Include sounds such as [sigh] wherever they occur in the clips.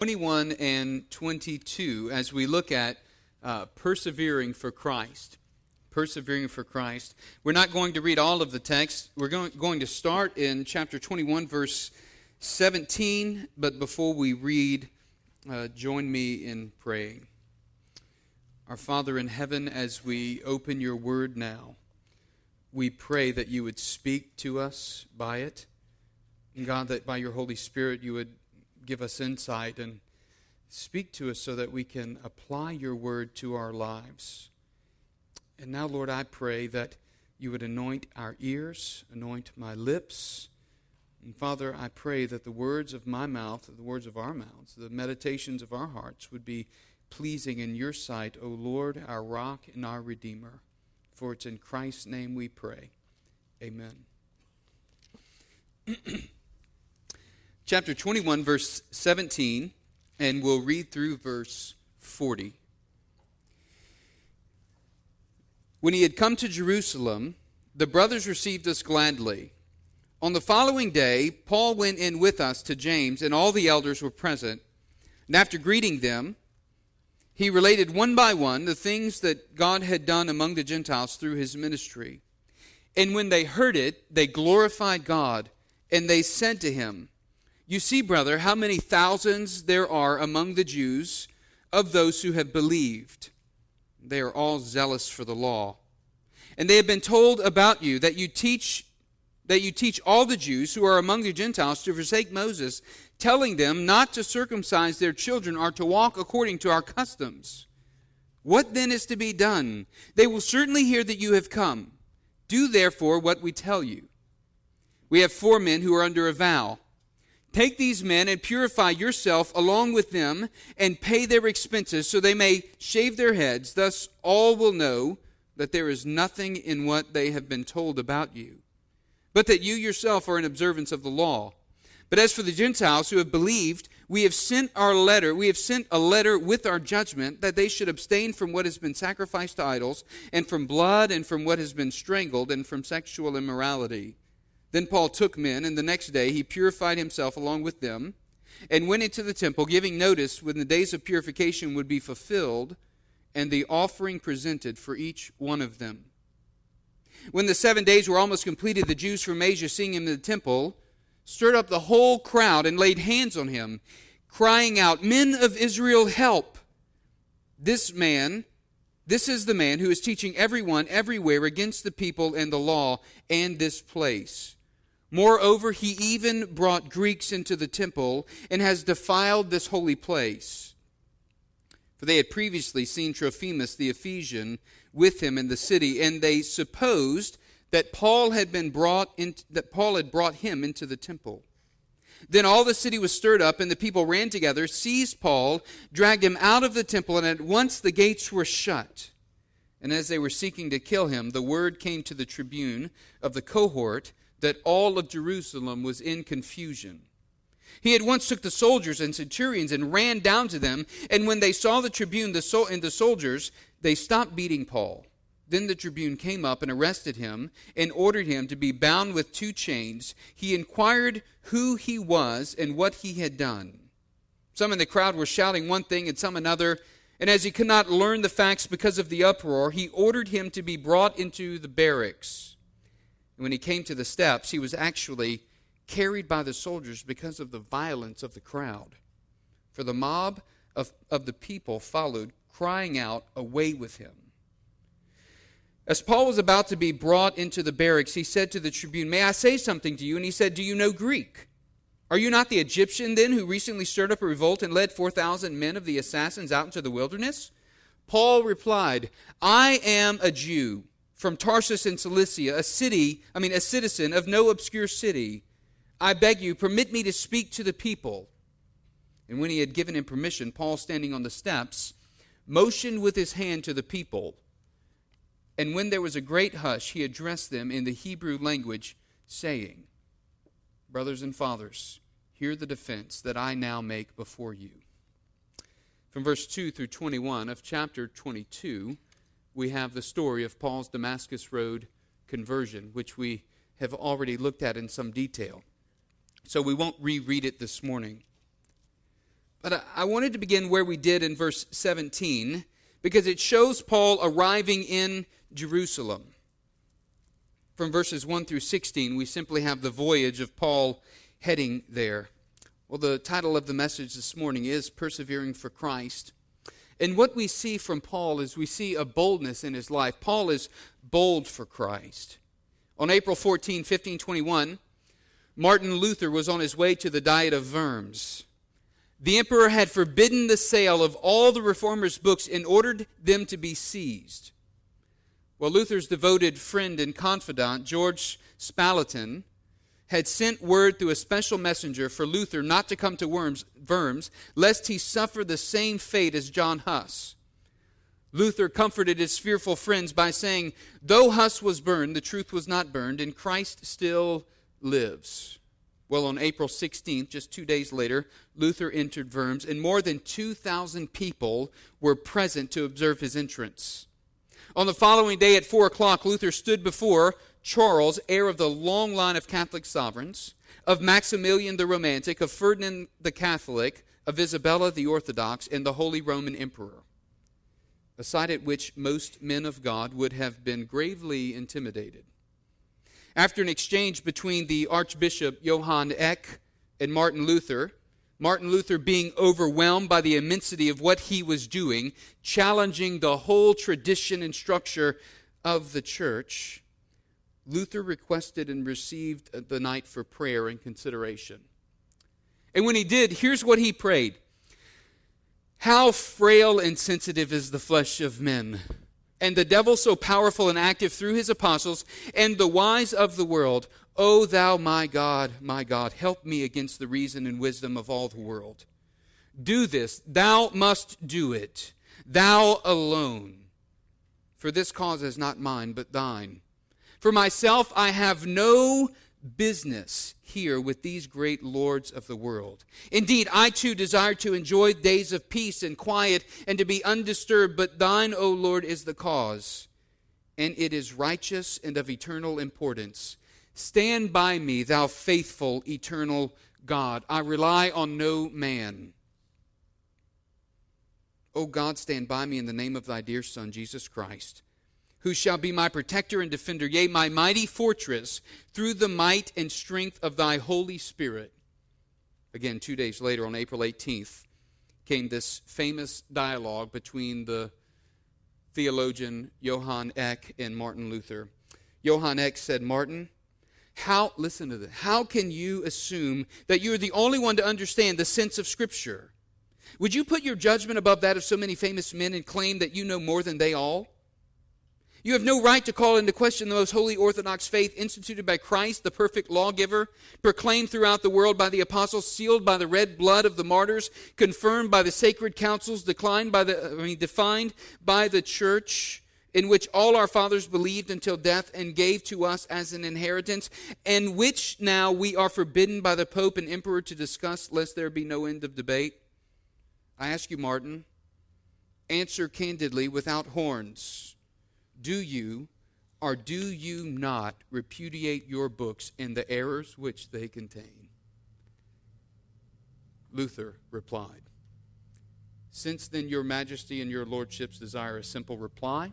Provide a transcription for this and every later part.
21 and 22 as we look at uh, persevering for Christ. Persevering for Christ. We're not going to read all of the text. We're going, going to start in chapter 21, verse 17. But before we read, uh, join me in praying. Our Father in heaven, as we open your word now, we pray that you would speak to us by it. And God, that by your Holy Spirit you would give us insight and speak to us so that we can apply your word to our lives. And now, Lord, I pray that you would anoint our ears, anoint my lips. And Father, I pray that the words of my mouth, the words of our mouths, the meditations of our hearts would be pleasing in your sight, O Lord, our rock and our redeemer. For it's in Christ's name we pray. Amen. [clears throat] chapter 21, verse 17, and we'll read through verse 40. When he had come to Jerusalem, the brothers received us gladly. On the following day, Paul went in with us to James, and all the elders were present. And after greeting them, he related one by one the things that God had done among the Gentiles through his ministry. And when they heard it, they glorified God, and they said to him, you see, brother, how many thousands there are among the Jews of those who have believed. They are all zealous for the law. And they have been told about you that you teach that you teach all the Jews who are among the Gentiles to forsake Moses, telling them not to circumcise their children or to walk according to our customs. What then is to be done? They will certainly hear that you have come. Do therefore what we tell you. We have four men who are under a vow. Take these men and purify yourself along with them and pay their expenses so they may shave their heads. Thus all will know that there is nothing in what they have been told about you, but that you yourself are in observance of the law. But as for the Gentiles who have believed, we have sent our letter, we have sent a letter with our judgment that they should abstain from what has been sacrificed to idols, and from blood, and from what has been strangled, and from sexual immorality. Then Paul took men, and the next day he purified himself along with them, and went into the temple, giving notice when the days of purification would be fulfilled, and the offering presented for each one of them. When the seven days were almost completed, the Jews from Asia, seeing him in the temple, stirred up the whole crowd and laid hands on him, crying out, Men of Israel, help! This man, this is the man who is teaching everyone everywhere against the people and the law and this place. Moreover, he even brought Greeks into the temple and has defiled this holy place. For they had previously seen Trophimus the Ephesian with him in the city, and they supposed that Paul had been brought in, that Paul had brought him into the temple. Then all the city was stirred up, and the people ran together, seized Paul, dragged him out of the temple, and at once the gates were shut. And as they were seeking to kill him, the word came to the tribune of the cohort that all of Jerusalem was in confusion. He at once took the soldiers and centurions and ran down to them, and when they saw the tribune and the soldiers, they stopped beating Paul. Then the tribune came up and arrested him and ordered him to be bound with two chains. He inquired who he was and what he had done. Some in the crowd were shouting one thing and some another, and as he could not learn the facts because of the uproar, he ordered him to be brought into the barracks. And when he came to the steps, he was actually carried by the soldiers because of the violence of the crowd. For the mob of, of the people followed, crying out, Away with him. As Paul was about to be brought into the barracks, he said to the tribune, May I say something to you? And he said, Do you know Greek? Are you not the Egyptian then who recently stirred up a revolt and led 4,000 men of the assassins out into the wilderness? Paul replied, I am a Jew from Tarsus in Cilicia, a city, I mean, a citizen of no obscure city, I beg you, permit me to speak to the people. And when he had given him permission, Paul, standing on the steps, motioned with his hand to the people. And when there was a great hush, he addressed them in the Hebrew language, saying, Brothers and fathers, hear the defense that I now make before you. From verse 2 through 21 of chapter 22, we have the story of Paul's Damascus Road conversion, which we have already looked at in some detail. So we won't reread it this morning. But I wanted to begin where we did in verse 17 because it shows Paul arriving in Jerusalem. From verses 1 through 16, we simply have the voyage of Paul heading there. Well, the title of the message this morning is Persevering for Christ. And what we see from Paul is we see a boldness in his life. Paul is bold for Christ. On April 14, 1521, Martin Luther was on his way to the Diet of Worms. The emperor had forbidden the sale of all the reformers' books and ordered them to be seized. Well, Luther's devoted friend and confidant, George Spalatin, had sent word through a special messenger for Luther not to come to Worms, Worms, lest he suffer the same fate as John Huss. Luther comforted his fearful friends by saying, Though Huss was burned, the truth was not burned, and Christ still lives. Well, on April 16th, just two days later, Luther entered Worms, and more than 2,000 people were present to observe his entrance. On the following day at 4 o'clock, Luther stood before Charles, heir of the long line of Catholic sovereigns, of Maximilian the Romantic, of Ferdinand the Catholic, of Isabella the Orthodox, and the Holy Roman Emperor. A sight at which most men of God would have been gravely intimidated. After an exchange between the Archbishop Johann Eck and Martin Luther, Martin Luther being overwhelmed by the immensity of what he was doing, challenging the whole tradition and structure of the church, Luther requested and received uh, the night for prayer and consideration. And when he did, here's what he prayed How frail and sensitive is the flesh of men! and the devil so powerful and active through his apostles, and the wise of the world, O thou my God, my God, help me against the reason and wisdom of all the world. Do this, thou must do it, thou alone. For this cause is not mine, but thine. For myself I have no business here with these great lords of the world. Indeed, I too desire to enjoy days of peace and quiet and to be undisturbed, but thine, O Lord, is the cause, and it is righteous and of eternal importance. Stand by me, thou faithful, eternal God. I rely on no man. O God, stand by me in the name of thy dear Son, Jesus Christ who shall be my protector and defender, yea, my mighty fortress, through the might and strength of thy Holy Spirit. Again, two days later, on April 18th, came this famous dialogue between the theologian Johann Eck and Martin Luther. Johann Eck said, Martin, how, listen to this, how can you assume that you are the only one to understand the sense of Scripture? Would you put your judgment above that of so many famous men and claim that you know more than they all? You have no right to call into question the most holy Orthodox faith instituted by Christ, the perfect lawgiver, proclaimed throughout the world by the apostles, sealed by the red blood of the martyrs, confirmed by the sacred councils, declined by the, I mean, defined by the church, in which all our fathers believed until death and gave to us as an inheritance, and which now we are forbidden by the Pope and Emperor to discuss, lest there be no end of debate. I ask you, Martin, answer candidly without horns do you or do you not repudiate your books and the errors which they contain? Luther replied, Since then your majesty and your lordships desire a simple reply,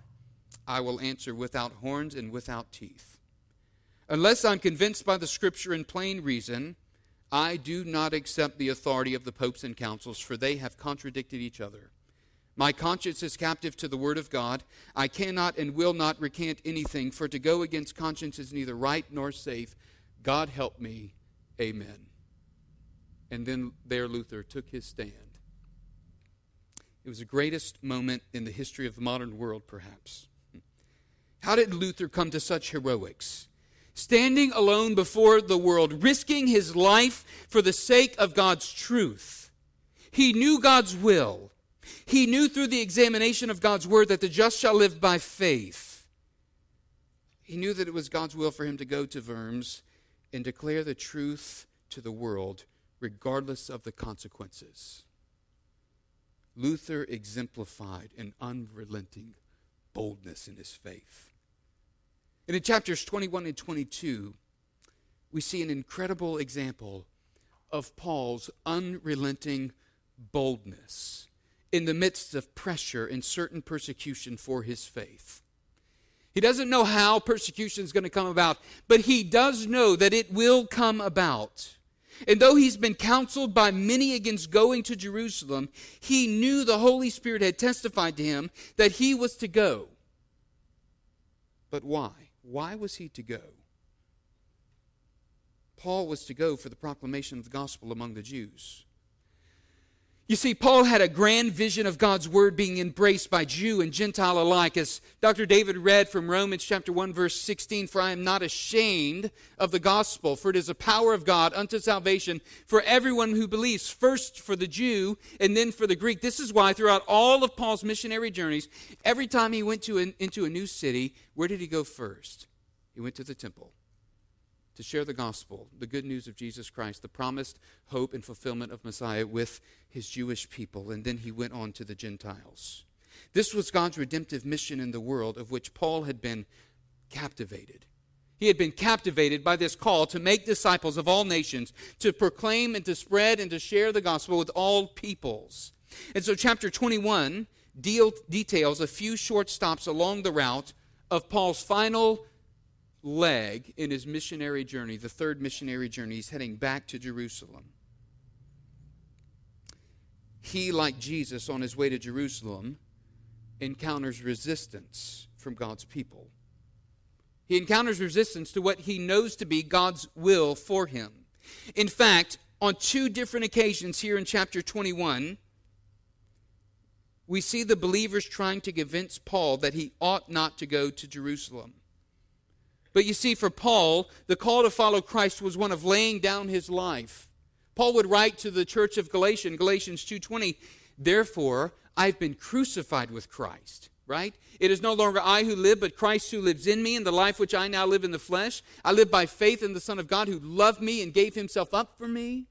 I will answer without horns and without teeth. Unless I'm convinced by the scripture and plain reason, I do not accept the authority of the popes and councils, for they have contradicted each other. My conscience is captive to the word of God. I cannot and will not recant anything, for to go against conscience is neither right nor safe. God help me. Amen. And then there Luther took his stand. It was the greatest moment in the history of the modern world, perhaps. How did Luther come to such heroics? Standing alone before the world, risking his life for the sake of God's truth. He knew God's will. He knew through the examination of God's word that the just shall live by faith. He knew that it was God's will for him to go to Worms and declare the truth to the world, regardless of the consequences. Luther exemplified an unrelenting boldness in his faith. And in chapters 21 and 22, we see an incredible example of Paul's unrelenting boldness in the midst of pressure and certain persecution for his faith. He doesn't know how persecution is going to come about, but he does know that it will come about. And though he's been counseled by many against going to Jerusalem, he knew the Holy Spirit had testified to him that he was to go. But why? Why was he to go? Paul was to go for the proclamation of the gospel among the Jews. You see, Paul had a grand vision of God's word being embraced by Jew and Gentile alike. As Dr. David read from Romans chapter 1 verse 16, for I am not ashamed of the gospel, for it is a power of God unto salvation for everyone who believes, first for the Jew and then for the Greek. This is why throughout all of Paul's missionary journeys, every time he went to an, into a new city, where did he go first? He went to the temple to share the gospel, the good news of Jesus Christ, the promised hope and fulfillment of Messiah with his Jewish people. And then he went on to the Gentiles. This was God's redemptive mission in the world, of which Paul had been captivated. He had been captivated by this call to make disciples of all nations, to proclaim and to spread and to share the gospel with all peoples. And so, chapter 21 deal, details a few short stops along the route of Paul's final leg in his missionary journey, the third missionary journey. He's heading back to Jerusalem. He, like Jesus on his way to Jerusalem, encounters resistance from God's people. He encounters resistance to what he knows to be God's will for him. In fact, on two different occasions here in chapter 21, we see the believers trying to convince Paul that he ought not to go to Jerusalem. But you see, for Paul, the call to follow Christ was one of laying down his life. Paul would write to the church of Galatia, Galatians 2.20, Therefore, I've been crucified with Christ, right? It is no longer I who live, but Christ who lives in me, and the life which I now live in the flesh. I live by faith in the Son of God who loved me and gave himself up for me.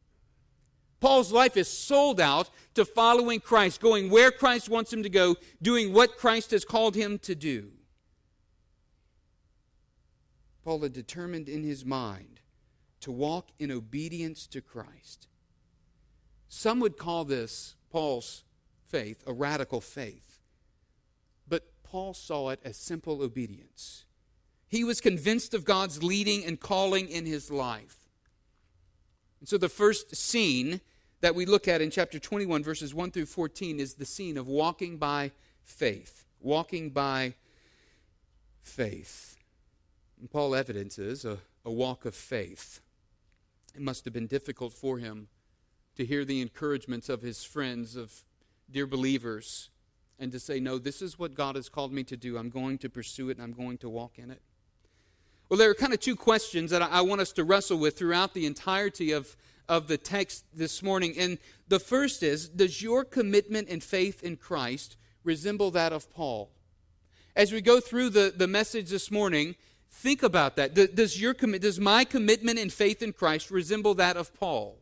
Paul's life is sold out to following Christ, going where Christ wants him to go, doing what Christ has called him to do. Paul had determined in his mind to walk in obedience to Christ. Some would call this Paul's faith a radical faith, but Paul saw it as simple obedience. He was convinced of God's leading and calling in his life. And so the first scene that we look at in chapter 21, verses 1 through 14, is the scene of walking by faith. Walking by faith. And Paul evidences a, a walk of faith. It must have been difficult for him to hear the encouragements of his friends, of dear believers, and to say, No, this is what God has called me to do. I'm going to pursue it and I'm going to walk in it. Well, there are kind of two questions that I want us to wrestle with throughout the entirety of, of the text this morning. And the first is Does your commitment and faith in Christ resemble that of Paul? As we go through the, the message this morning, Think about that. Does, your, does my commitment and faith in Christ resemble that of Paul?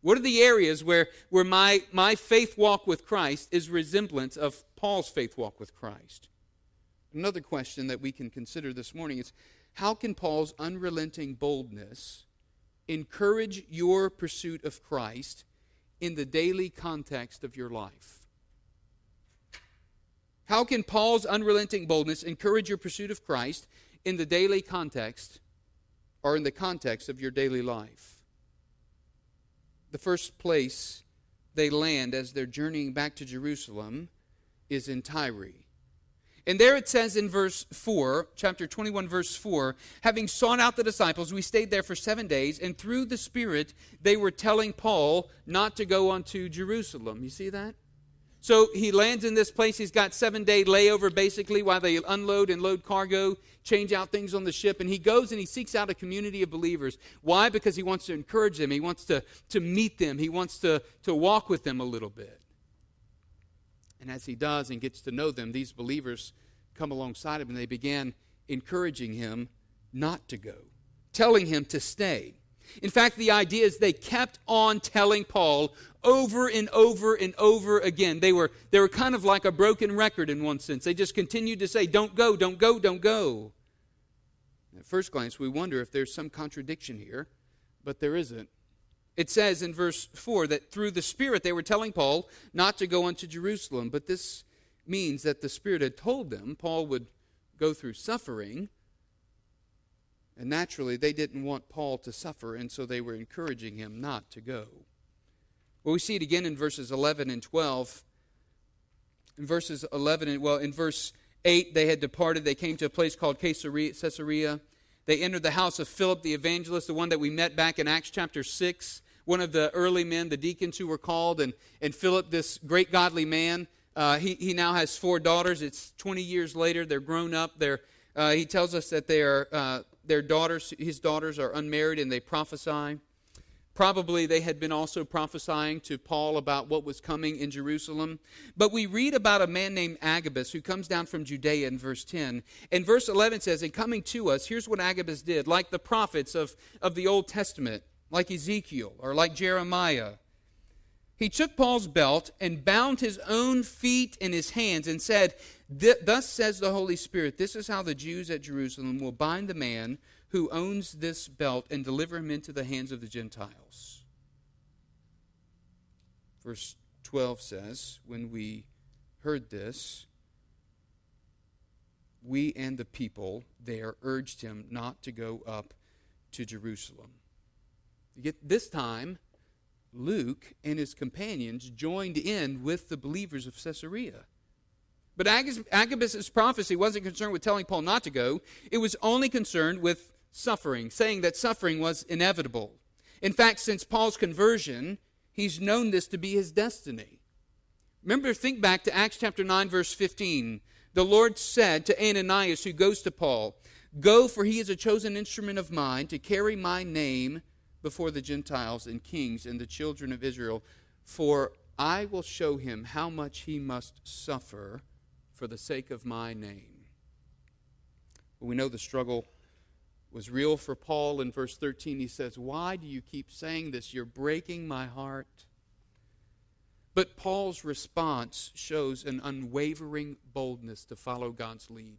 What are the areas where, where my, my faith walk with Christ is resemblance of Paul's faith walk with Christ? Another question that we can consider this morning is how can Paul's unrelenting boldness encourage your pursuit of Christ in the daily context of your life? How can Paul's unrelenting boldness encourage your pursuit of Christ in the daily context or in the context of your daily life. The first place they land as they're journeying back to Jerusalem is in Tyre. And there it says in verse 4, chapter 21, verse 4, having sought out the disciples, we stayed there for seven days, and through the Spirit they were telling Paul not to go on to Jerusalem. You see that? So he lands in this place. He's got seven day layover basically while they unload and load cargo, change out things on the ship. And he goes and he seeks out a community of believers. Why? Because he wants to encourage them. He wants to, to meet them. He wants to, to walk with them a little bit. And as he does and gets to know them, these believers come alongside him and they began encouraging him not to go, telling him to stay. In fact, the idea is they kept on telling Paul over and over and over again. They were, they were kind of like a broken record in one sense. They just continued to say, Don't go, don't go, don't go. At first glance, we wonder if there's some contradiction here, but there isn't. It says in verse 4 that through the Spirit they were telling Paul not to go unto Jerusalem, but this means that the Spirit had told them Paul would go through suffering. And naturally, they didn't want Paul to suffer, and so they were encouraging him not to go. Well, we see it again in verses 11 and 12. In verses 11 and, well, in verse 8, they had departed. They came to a place called Caesarea. They entered the house of Philip the evangelist, the one that we met back in Acts chapter 6, one of the early men, the deacons who were called. And, and Philip, this great godly man, uh, he, he now has four daughters. It's 20 years later. They're grown up. They're, uh, he tells us that they are, uh, their daughters, his daughters are unmarried and they prophesy. Probably they had been also prophesying to Paul about what was coming in Jerusalem. But we read about a man named Agabus who comes down from Judea in verse 10. And verse 11 says, And coming to us, here's what Agabus did. Like the prophets of, of the Old Testament, like Ezekiel or like Jeremiah, he took Paul's belt and bound his own feet and his hands and said, Thus says the Holy Spirit, this is how the Jews at Jerusalem will bind the man who owns this belt and deliver him into the hands of the Gentiles. Verse 12 says, When we heard this, we and the people there urged him not to go up to Jerusalem. Yet this time, Luke and his companions joined in with the believers of Caesarea. But Agabus' prophecy wasn't concerned with telling Paul not to go, it was only concerned with suffering, saying that suffering was inevitable. In fact, since Paul's conversion, he's known this to be his destiny. Remember, think back to Acts chapter 9, verse 15. The Lord said to Ananias, who goes to Paul, Go, for he is a chosen instrument of mine to carry my name before the Gentiles and kings and the children of Israel, for I will show him how much he must suffer for the sake of my name. We know the struggle was real for Paul. In verse 13, he says, Why do you keep saying this? You're breaking my heart. But Paul's response shows an unwavering boldness to follow God's lead,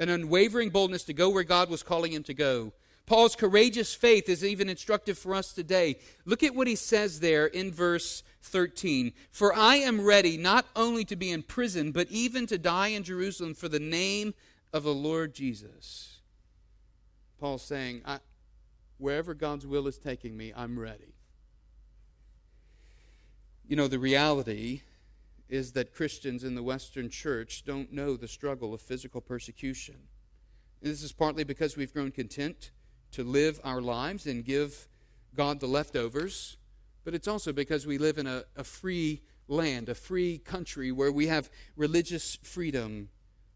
an unwavering boldness to go where God was calling him to go. Paul's courageous faith is even instructive for us today. Look at what he says there in verse 13. For I am ready not only to be in prison, but even to die in Jerusalem for the name of the Lord Jesus. Paul's saying, wherever God's will is taking me, I'm ready. You know, the reality is that Christians in the Western church don't know the struggle of physical persecution. And this is partly because we've grown content to live our lives and give God the leftovers, but it's also because we live in a, a free land, a free country where we have religious freedom.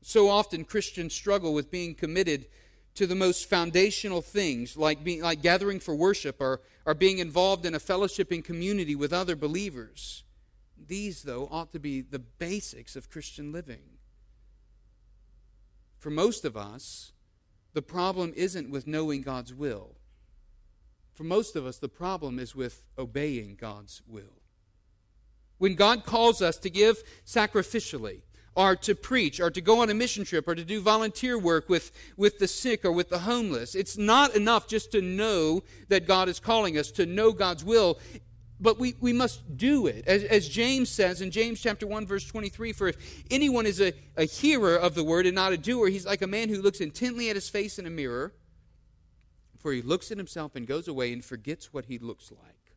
So often Christians struggle with being committed to the most foundational things, like, being, like gathering for worship or, or being involved in a fellowshipping community with other believers. These, though, ought to be the basics of Christian living. For most of us, the problem isn't with knowing God's will. For most of us, the problem is with obeying God's will. When God calls us to give sacrificially, or to preach or to go on a mission trip or to do volunteer work with, with the sick or with the homeless. It's not enough just to know that God is calling us, to know God's will, but we, we must do it. As, as James says in James chapter 1, verse 23, for if anyone is a, a hearer of the word and not a doer, he's like a man who looks intently at his face in a mirror, for he looks at himself and goes away and forgets what he looks like.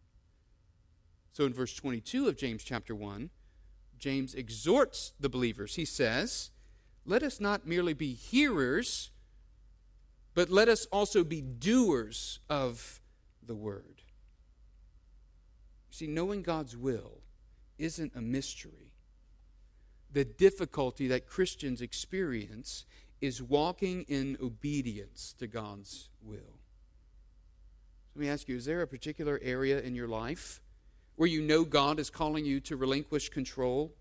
So in verse 22 of James chapter 1, James exhorts the believers. He says, Let us not merely be hearers, but let us also be doers of the word. See, knowing God's will isn't a mystery. The difficulty that Christians experience is walking in obedience to God's will. Let me ask you is there a particular area in your life where you know God is calling you to relinquish control.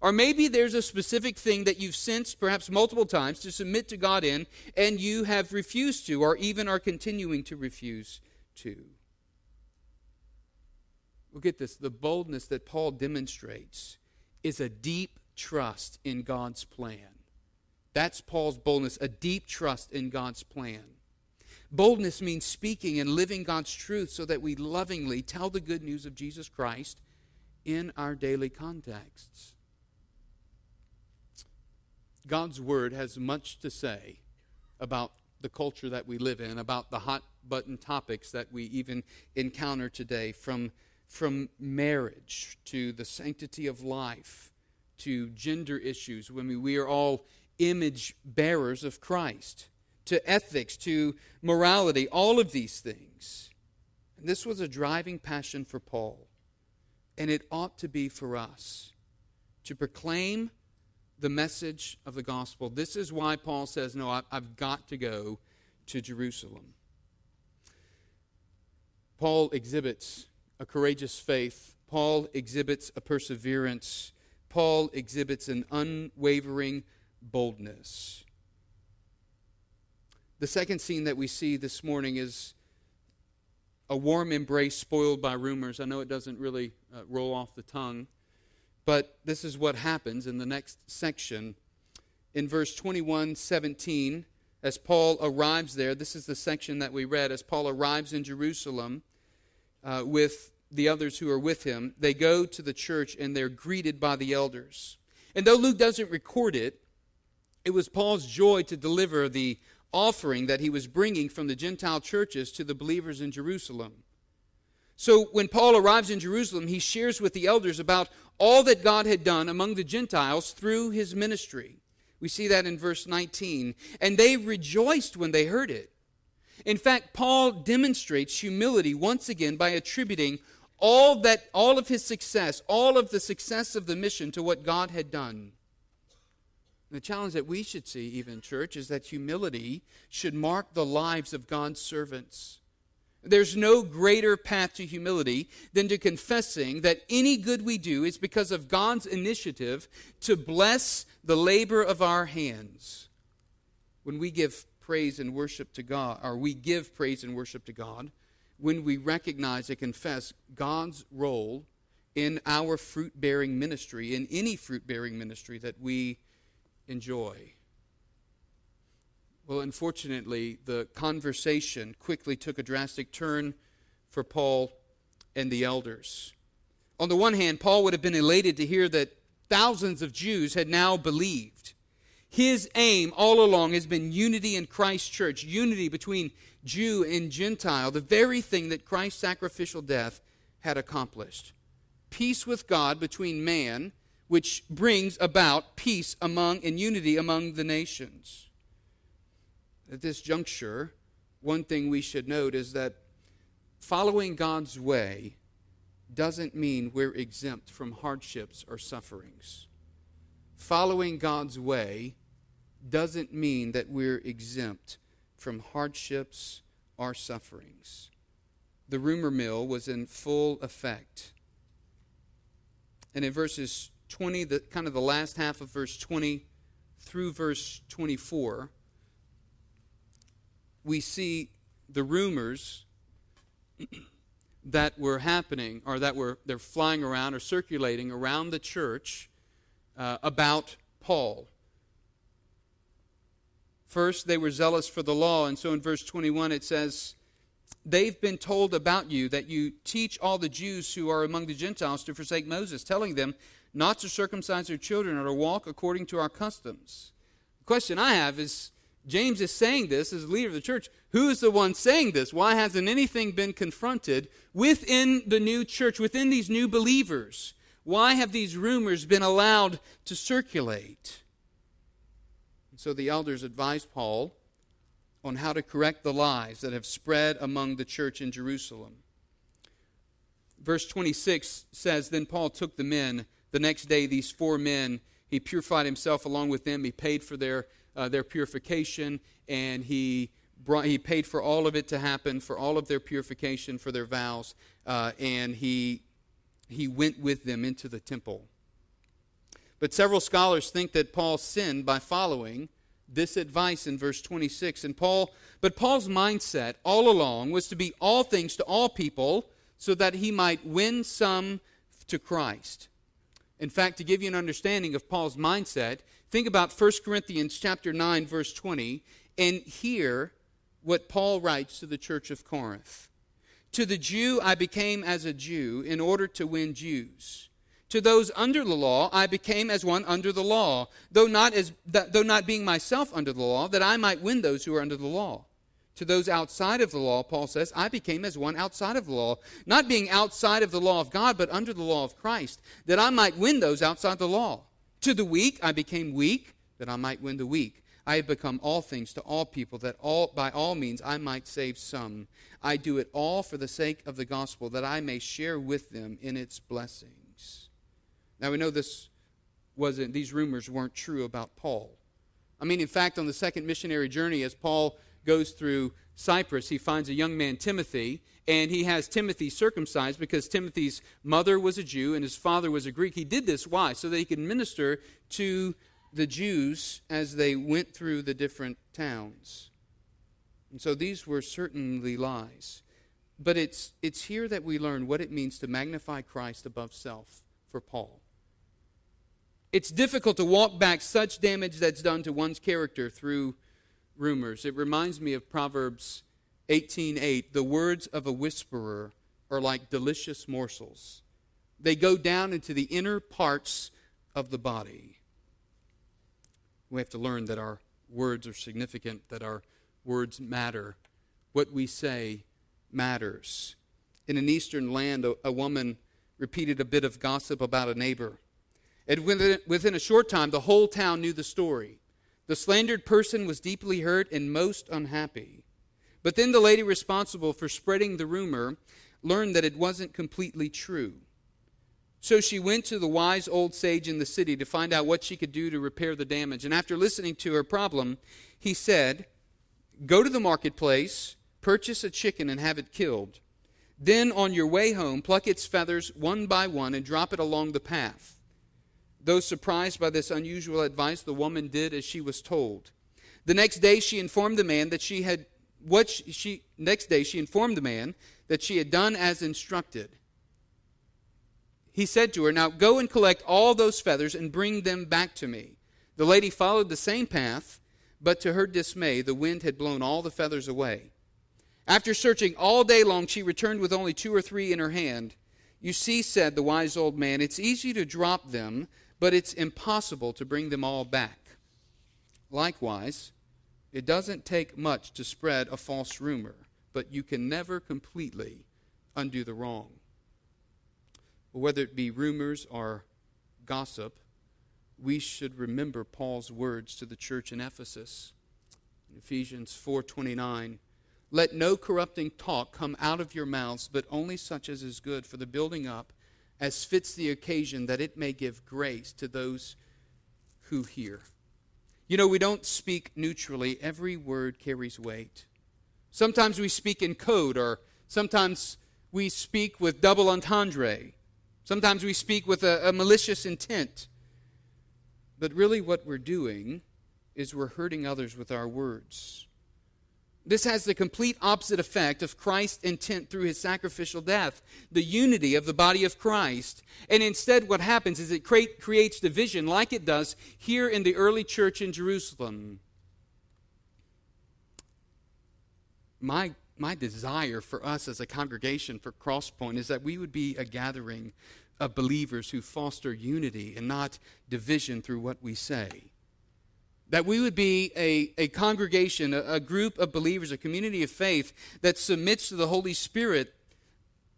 Or maybe there's a specific thing that you've sensed, perhaps multiple times, to submit to God in, and you have refused to, or even are continuing to refuse to. Look at this the boldness that Paul demonstrates is a deep trust in God's plan. That's Paul's boldness, a deep trust in God's plan. Boldness means speaking and living God's truth so that we lovingly tell the good news of Jesus Christ in our daily contexts. God's Word has much to say about the culture that we live in, about the hot button topics that we even encounter today, from, from marriage to the sanctity of life to gender issues. When we are all image bearers of Christ, to ethics, to morality, all of these things. And this was a driving passion for Paul, and it ought to be for us to proclaim the message of the gospel. This is why Paul says, No, I've got to go to Jerusalem. Paul exhibits a courageous faith. Paul exhibits a perseverance. Paul exhibits an unwavering boldness. The second scene that we see this morning is a warm embrace spoiled by rumors. I know it doesn't really uh, roll off the tongue, but this is what happens in the next section. In verse 21 17, as Paul arrives there, this is the section that we read. As Paul arrives in Jerusalem uh, with the others who are with him, they go to the church and they're greeted by the elders. And though Luke doesn't record it, it was Paul's joy to deliver the offering that he was bringing from the Gentile churches to the believers in Jerusalem. So when Paul arrives in Jerusalem, he shares with the elders about all that God had done among the Gentiles through his ministry. We see that in verse 19. And they rejoiced when they heard it. In fact, Paul demonstrates humility once again by attributing all that all of his success, all of the success of the mission to what God had done. The challenge that we should see, even, church, is that humility should mark the lives of God's servants. There's no greater path to humility than to confessing that any good we do is because of God's initiative to bless the labor of our hands. When we give praise and worship to God, or we give praise and worship to God, when we recognize and confess God's role in our fruit bearing ministry, in any fruit bearing ministry that we enjoy. Well, unfortunately, the conversation quickly took a drastic turn for Paul and the elders. On the one hand, Paul would have been elated to hear that thousands of Jews had now believed. His aim all along has been unity in Christ's church, unity between Jew and Gentile, the very thing that Christ's sacrificial death had accomplished. Peace with God between man which brings about peace among and unity among the nations. At this juncture, one thing we should note is that following God's way doesn't mean we're exempt from hardships or sufferings. Following God's way doesn't mean that we're exempt from hardships or sufferings. The rumor mill was in full effect. And in verses 20, the kind of the last half of verse 20 through verse 24, we see the rumors [clears throat] that were happening or that were they're flying around or circulating around the church uh, about Paul. First, they were zealous for the law, and so in verse 21 it says, They've been told about you that you teach all the Jews who are among the Gentiles to forsake Moses, telling them not to circumcise their children or to walk according to our customs. The question I have is James is saying this as leader of the church. Who is the one saying this? Why hasn't anything been confronted within the new church, within these new believers? Why have these rumors been allowed to circulate? And so the elders advised Paul on how to correct the lies that have spread among the church in Jerusalem. Verse 26 says Then Paul took the men the next day, these four men, he purified himself along with them. He paid for their, uh, their purification, and he, brought, he paid for all of it to happen, for all of their purification, for their vows, uh, and he, he went with them into the temple. But several scholars think that Paul sinned by following this advice in verse 26. And Paul, but Paul's mindset all along was to be all things to all people so that he might win some to Christ. In fact, to give you an understanding of Paul's mindset, think about 1 Corinthians chapter 9 verse 20 and hear what Paul writes to the church of Corinth. To the Jew I became as a Jew in order to win Jews. To those under the law I became as one under the law, though not, as, though not being myself under the law, that I might win those who are under the law. To those outside of the law, Paul says, I became as one outside of the law, not being outside of the law of God, but under the law of Christ, that I might win those outside the law. To the weak I became weak, that I might win the weak. I have become all things to all people, that all, by all means I might save some. I do it all for the sake of the gospel, that I may share with them in its blessings. Now we know this wasn't; these rumors weren't true about Paul. I mean, in fact, on the second missionary journey, as Paul goes through Cyprus, he finds a young man, Timothy, and he has Timothy circumcised because Timothy's mother was a Jew and his father was a Greek. He did this why? So that he could minister to the Jews as they went through the different towns. And so these were certainly lies. But it's, it's here that we learn what it means to magnify Christ above self for Paul. It's difficult to walk back such damage that's done to one's character through rumors. It reminds me of Proverbs 18:8, "The words of a whisperer are like delicious morsels. They go down into the inner parts of the body." We have to learn that our words are significant, that our words matter. What we say matters. In an eastern land, a, a woman repeated a bit of gossip about a neighbor. And within, within a short time, the whole town knew the story. The slandered person was deeply hurt and most unhappy. But then the lady responsible for spreading the rumor learned that it wasn't completely true. So she went to the wise old sage in the city to find out what she could do to repair the damage. And after listening to her problem, he said, Go to the marketplace, purchase a chicken, and have it killed. Then, on your way home, pluck its feathers one by one and drop it along the path. Though surprised by this unusual advice, the woman did as she was told. The next day, she informed the man that she had what she next day she informed the man that she had done as instructed he said to her, Now go and collect all those feathers and bring them back to me. The lady followed the same path, but to her dismay, the wind had blown all the feathers away. After searching all day long, she returned with only two or three in her hand. You see, said the wise old man, it's easy to drop them, but it's impossible to bring them all back. Likewise, it doesn't take much to spread a false rumor, but you can never completely undo the wrong whether it be rumors or gossip, we should remember Paul's words to the church in Ephesus. In Ephesians 4:29, "Let no corrupting talk come out of your mouths, but only such as is good for the building up as fits the occasion that it may give grace to those who hear." You know, we don't speak neutrally. Every word carries weight. Sometimes we speak in code or sometimes we speak with double entendre. Sometimes we speak with a, a malicious intent. But really, what we're doing is we're hurting others with our words. This has the complete opposite effect of Christ's intent through his sacrificial death, the unity of the body of Christ. And instead, what happens is it create, creates division, like it does here in the early church in Jerusalem. My my desire for us as a congregation for Crosspoint is that we would be a gathering of believers who foster unity and not division through what we say. That we would be a, a congregation, a, a group of believers, a community of faith that submits to the Holy Spirit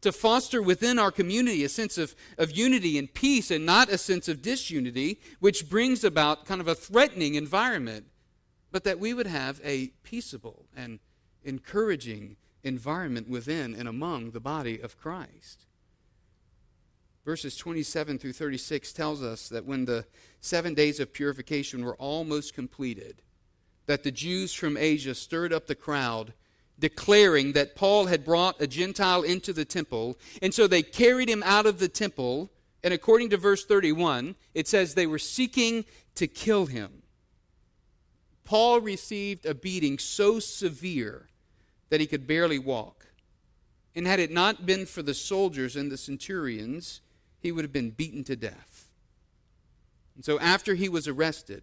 to foster within our community a sense of, of unity and peace and not a sense of disunity, which brings about kind of a threatening environment, but that we would have a peaceable and encouraging environment within and among the body of Christ. Verses 27 through 36 tells us that when the seven days of purification were almost completed, that the Jews from Asia stirred up the crowd, declaring that Paul had brought a Gentile into the temple, and so they carried him out of the temple. And according to verse 31, it says they were seeking to kill him. Paul received a beating so severe that he could barely walk. And had it not been for the soldiers and the centurions, he would have been beaten to death. And so after he was arrested,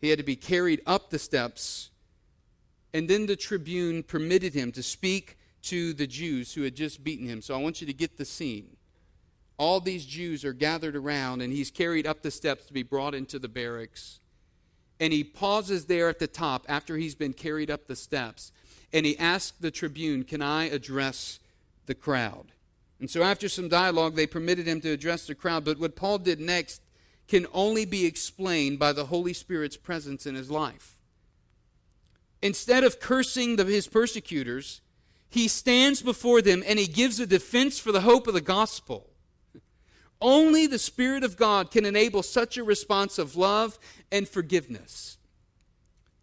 he had to be carried up the steps And then the tribune permitted him to speak to the Jews who had just beaten him. So I want you to get the scene. All these Jews are gathered around, and he's carried up the steps to be brought into the barracks. And he pauses there at the top after he's been carried up the steps, and he asks the tribune, Can I address the crowd? And so, after some dialogue, they permitted him to address the crowd. But what Paul did next can only be explained by the Holy Spirit's presence in his life. Instead of cursing the, his persecutors, he stands before them and he gives a defense for the hope of the gospel. Only the Spirit of God can enable such a response of love and forgiveness.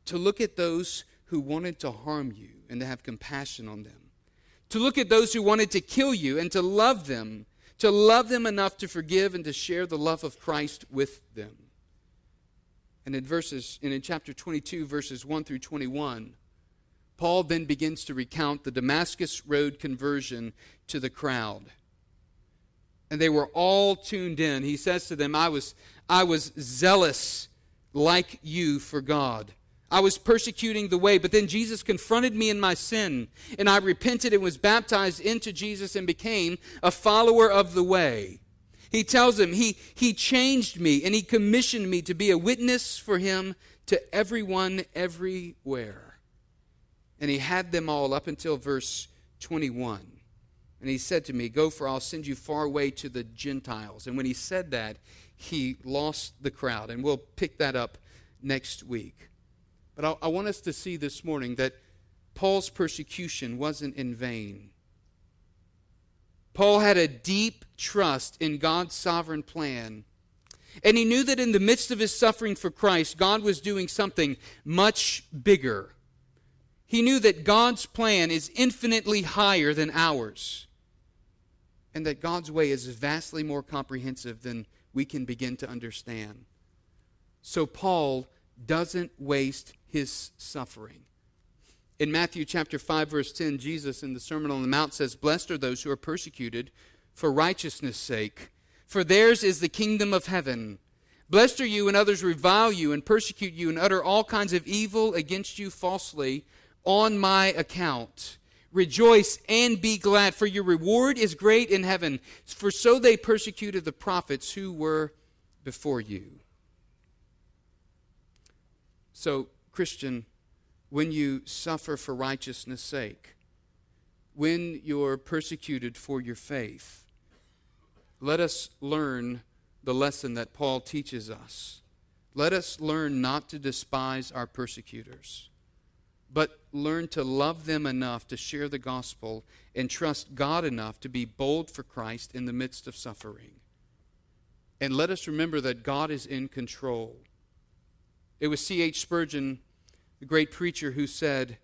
To look at those who wanted to harm you and to have compassion on them. To look at those who wanted to kill you and to love them. To love them enough to forgive and to share the love of Christ with them. And in verses and in chapter 22 verses 1 through 21, Paul then begins to recount the Damascus road conversion to the crowd and they were all tuned in. He says to them, I was, I was zealous like you for God. I was persecuting the way, but then Jesus confronted me in my sin, and I repented and was baptized into Jesus and became a follower of the way. He tells him he, he changed me and he commissioned me to be a witness for him to everyone everywhere. And he had them all up until verse 21. And he said to me, Go, for I'll send you far away to the Gentiles. And when he said that, he lost the crowd. And we'll pick that up next week. But I, I want us to see this morning that Paul's persecution wasn't in vain. Paul had a deep trust in God's sovereign plan. And he knew that in the midst of his suffering for Christ, God was doing something much bigger he knew that God's plan is infinitely higher than ours, and that God's way is vastly more comprehensive than we can begin to understand. So, Paul doesn't waste his suffering. In Matthew chapter 5 verse 10, Jesus in the Sermon on the Mount says, "Blessed are those who are persecuted for righteousness' sake, for theirs is the kingdom of heaven." Blessed are you when others revile you and persecute you and utter all kinds of evil against you falsely on my account. Rejoice and be glad, for your reward is great in heaven. For so they persecuted the prophets who were before you. So, Christian, when you suffer for righteousness' sake, when you're persecuted for your faith, let us learn the lesson that Paul teaches us. Let us learn not to despise our persecutors but learn to love them enough to share the gospel and trust God enough to be bold for Christ in the midst of suffering. And let us remember that God is in control. It was C.H. Spurgeon, the great preacher, who said,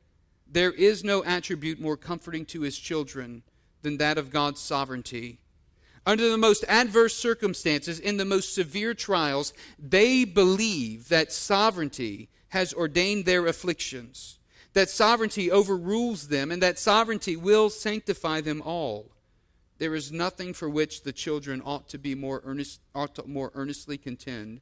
There is no attribute more comforting to his children than that of God's sovereignty. Under the most adverse circumstances, in the most severe trials, they believe that sovereignty has ordained their afflictions that sovereignty overrules them, and that sovereignty will sanctify them all. There is nothing for which the children ought to be more earnest, ought to more earnestly contend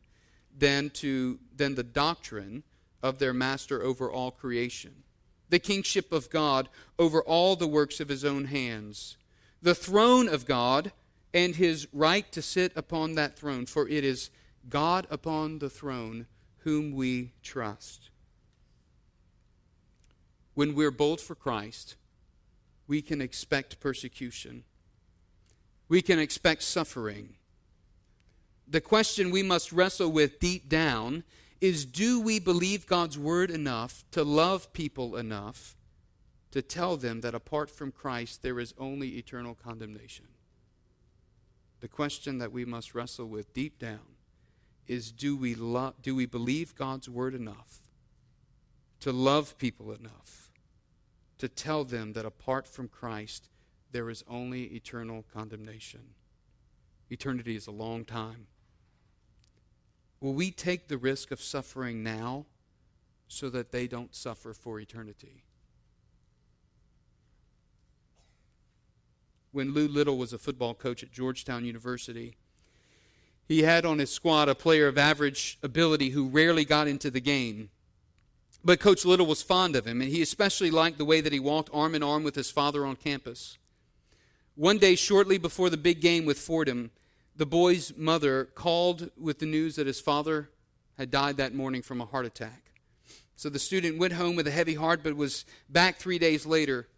than to than the doctrine of their master over all creation, the kingship of God over all the works of his own hands, the throne of God, and his right to sit upon that throne. For it is God upon the throne whom we trust when we're bold for Christ, we can expect persecution. We can expect suffering. The question we must wrestle with deep down is do we believe God's word enough to love people enough to tell them that apart from Christ there is only eternal condemnation? The question that we must wrestle with deep down is do we, lo- do we believe God's word enough to love people enough to tell them that apart from Christ, there is only eternal condemnation. Eternity is a long time. Will we take the risk of suffering now so that they don't suffer for eternity? When Lou Little was a football coach at Georgetown University, he had on his squad a player of average ability who rarely got into the game. But Coach Little was fond of him, and he especially liked the way that he walked arm in arm with his father on campus. One day, shortly before the big game with Fordham, the boy's mother called with the news that his father had died that morning from a heart attack. So the student went home with a heavy heart, but was back three days later.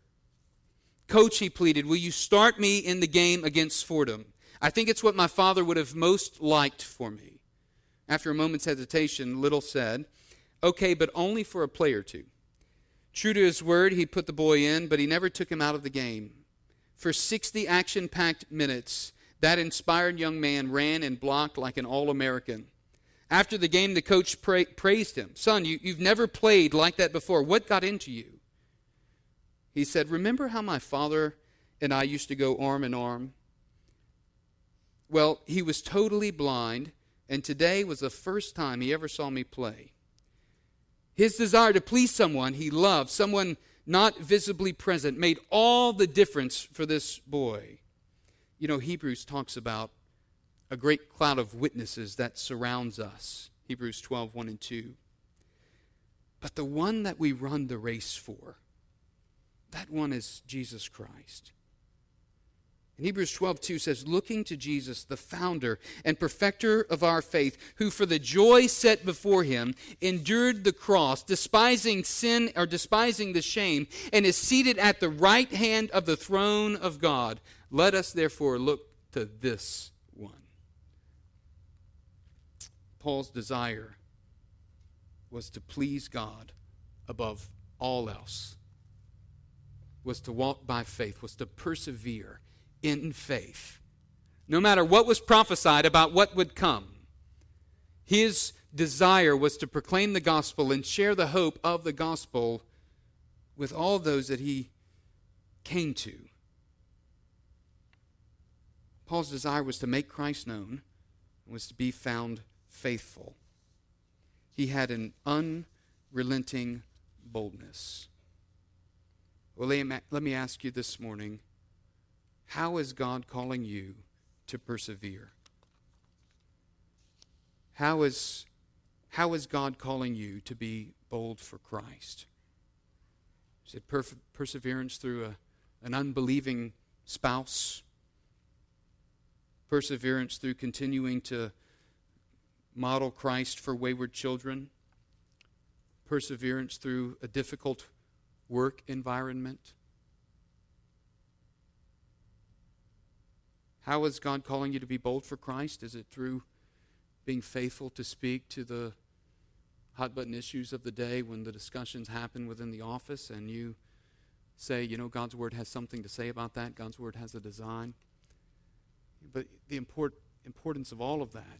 Coach, he pleaded, will you start me in the game against Fordham? I think it's what my father would have most liked for me. After a moment's hesitation, Little said, Okay, but only for a play or two. True to his word, he put the boy in, but he never took him out of the game. For 60 action packed minutes, that inspired young man ran and blocked like an All American. After the game, the coach pra- praised him. Son, you, you've never played like that before. What got into you? He said, Remember how my father and I used to go arm in arm? Well, he was totally blind, and today was the first time he ever saw me play. His desire to please someone he loved, someone not visibly present, made all the difference for this boy. You know, Hebrews talks about a great cloud of witnesses that surrounds us. Hebrews 12, 1 and 2. But the one that we run the race for, that one is Jesus Christ. And Hebrews 12, 2 says, Looking to Jesus, the founder and perfecter of our faith, who for the joy set before him endured the cross, despising sin or despising the shame, and is seated at the right hand of the throne of God. Let us therefore look to this one. Paul's desire was to please God above all else, was to walk by faith, was to persevere in faith. No matter what was prophesied about what would come, his desire was to proclaim the gospel and share the hope of the gospel with all those that he came to. Paul's desire was to make Christ known, and was to be found faithful. He had an unrelenting boldness. Well, let me ask you this morning how is God calling you to persevere? How is, how is God calling you to be bold for Christ? Is it per- perseverance through a, an unbelieving spouse? Perseverance through continuing to model Christ for wayward children? Perseverance through a difficult work environment? How is God calling you to be bold for Christ? Is it through being faithful to speak to the hot button issues of the day when the discussions happen within the office and you say, you know, God's Word has something to say about that, God's Word has a design? But the import, importance of all of that,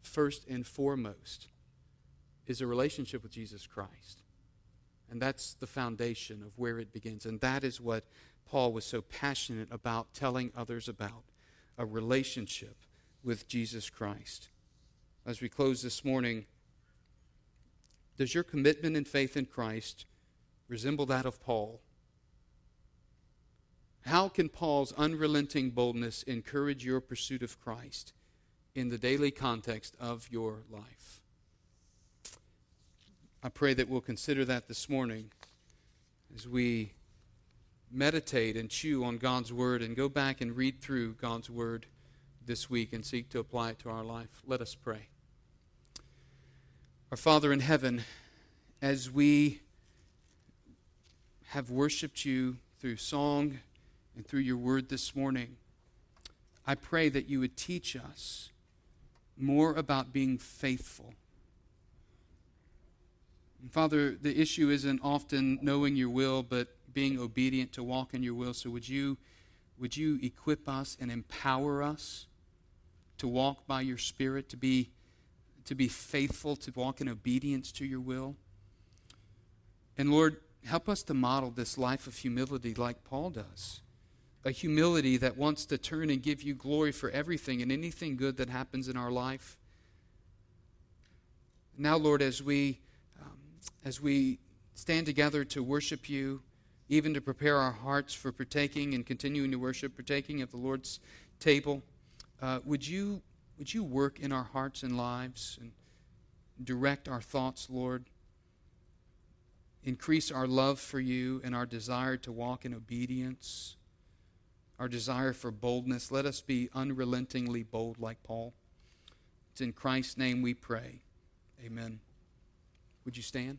first and foremost, is a relationship with Jesus Christ. And that's the foundation of where it begins. And that is what Paul was so passionate about telling others about a relationship with Jesus Christ. As we close this morning, does your commitment and faith in Christ resemble that of Paul? How can Paul's unrelenting boldness encourage your pursuit of Christ in the daily context of your life? I pray that we'll consider that this morning as we meditate and chew on God's Word and go back and read through God's Word this week and seek to apply it to our life. Let us pray. Our Father in heaven, as we have worshiped you through song and through your word this morning, I pray that you would teach us more about being faithful. And Father, the issue isn't often knowing your will, but being obedient to walk in your will. So would you would you equip us and empower us to walk by your spirit, to be to be faithful, to walk in obedience to your will? And Lord, help us to model this life of humility like Paul does. A humility that wants to turn and give you glory for everything and anything good that happens in our life. Now, Lord, as we um, as we stand together to worship you, even to prepare our hearts for partaking and continuing to worship, partaking of the Lord's table. Uh, would you would you work in our hearts and lives and direct our thoughts, Lord? increase our love for you and our desire to walk in obedience, our desire for boldness. Let us be unrelentingly bold like Paul. It's in Christ's name we pray. Amen. Would you stand?